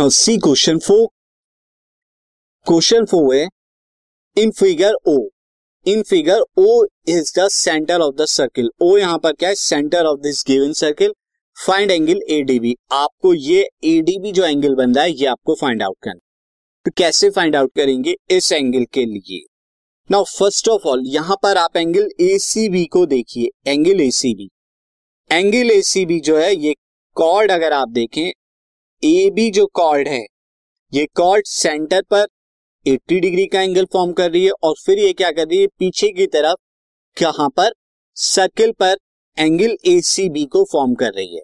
Now see question four question four है in figure O in figure O is the centre of the circle O यहाँ पर क्या है? Centre of this given circle find angle ADB आपको ये ADB जो angle बन रहा है, ये आपको फाइंड आउट करना तो कैसे फाइंड आउट करेंगे? इस एंगल के लिए। नाउ फ़र्स्ट ऑफ़ ऑल यहाँ पर आप एंगल एसीबी को देखिए। एंगल एसीबी एंगल एसीबी जो है, ये कॉर्ड अगर आप देखें ए बी जो कॉर्ड है, ये कॉर्ड सेंटर पर 80 डिग्री का एंगल फॉर्म कर रही है और फिर ये क्या कर रही है? पीछे की तरफ़ यहाँ पर सर्किल पर एंगल ए सी बी को फॉर्म कर रही है।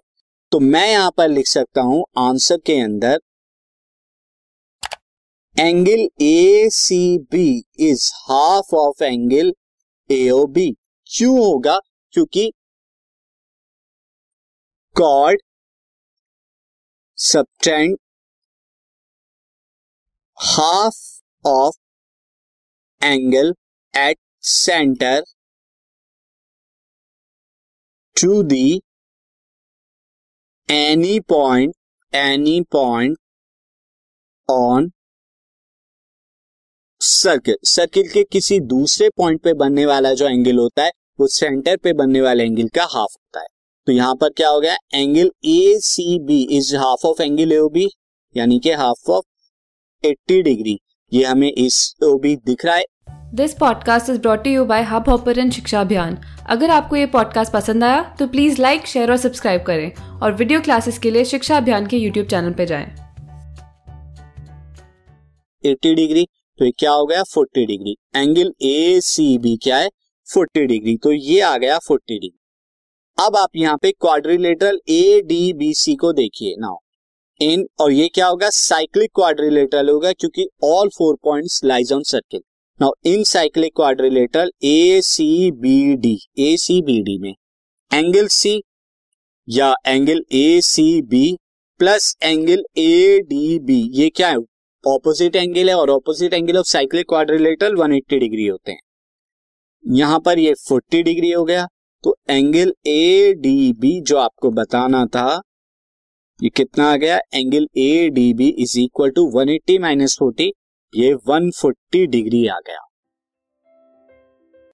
तो मैं यहाँ पर लिख सकता हूँ आंसर के अंदर angle A C B is half of angle A O B क्यों होगा? क्योंकि chord subtend half of angle at centre to the any point any point on circle circle के किसी दूसरे पॉइंट पे बनने वाला जो एंगल होता है, वो सेंटर पे बनने वाले एंगल का हाफ़ होता है। तो यहाँ पर क्या हो गया? Angle A C B is half of angle A B यानी कि हाफ़ ऑफ़ 80 डिग्री ये हमें इस ओ बी दिख रहा है। This podcast is brought you by Hubhopper शिक्षा अभियान अगर आपको ये पॉडकास्ट पसंद आया तो प्लीज़ लाइक शेयर और सब्सक्राइब करें और वीडियो क्लासेस के लिए शिक्षा अभियान के यूट्यूब चैनल पर जाएँ। 80 डिग्री तो ये क्या हो गया? 40 degree angle A C B क्या है? 40 डिग्री तो ये आ गया 40 डिग्री अब आप यहाँ पे quadrilateral A D B C को देखिए नाउ इन और ये क्या होगा? साइक्लिक क्वाड्रिलेटरल होगा क्योंकि all four points lies on circle now in cyclic quadrilateral A C B D A C B D में. एंगल सी या angle A C B plus angle A D B ये क्या है? Opposite angle है और opposite angle of cyclic quadrilateral 180 degree होते हैं. यहाँ पर ये 40 डिग्री हो गया. तो एंगल ए डी बी जो आपको बताना था, ये कितना आ गया? Angle A D B is equal to 180 minus forty ये 140 डिग्री आ गया।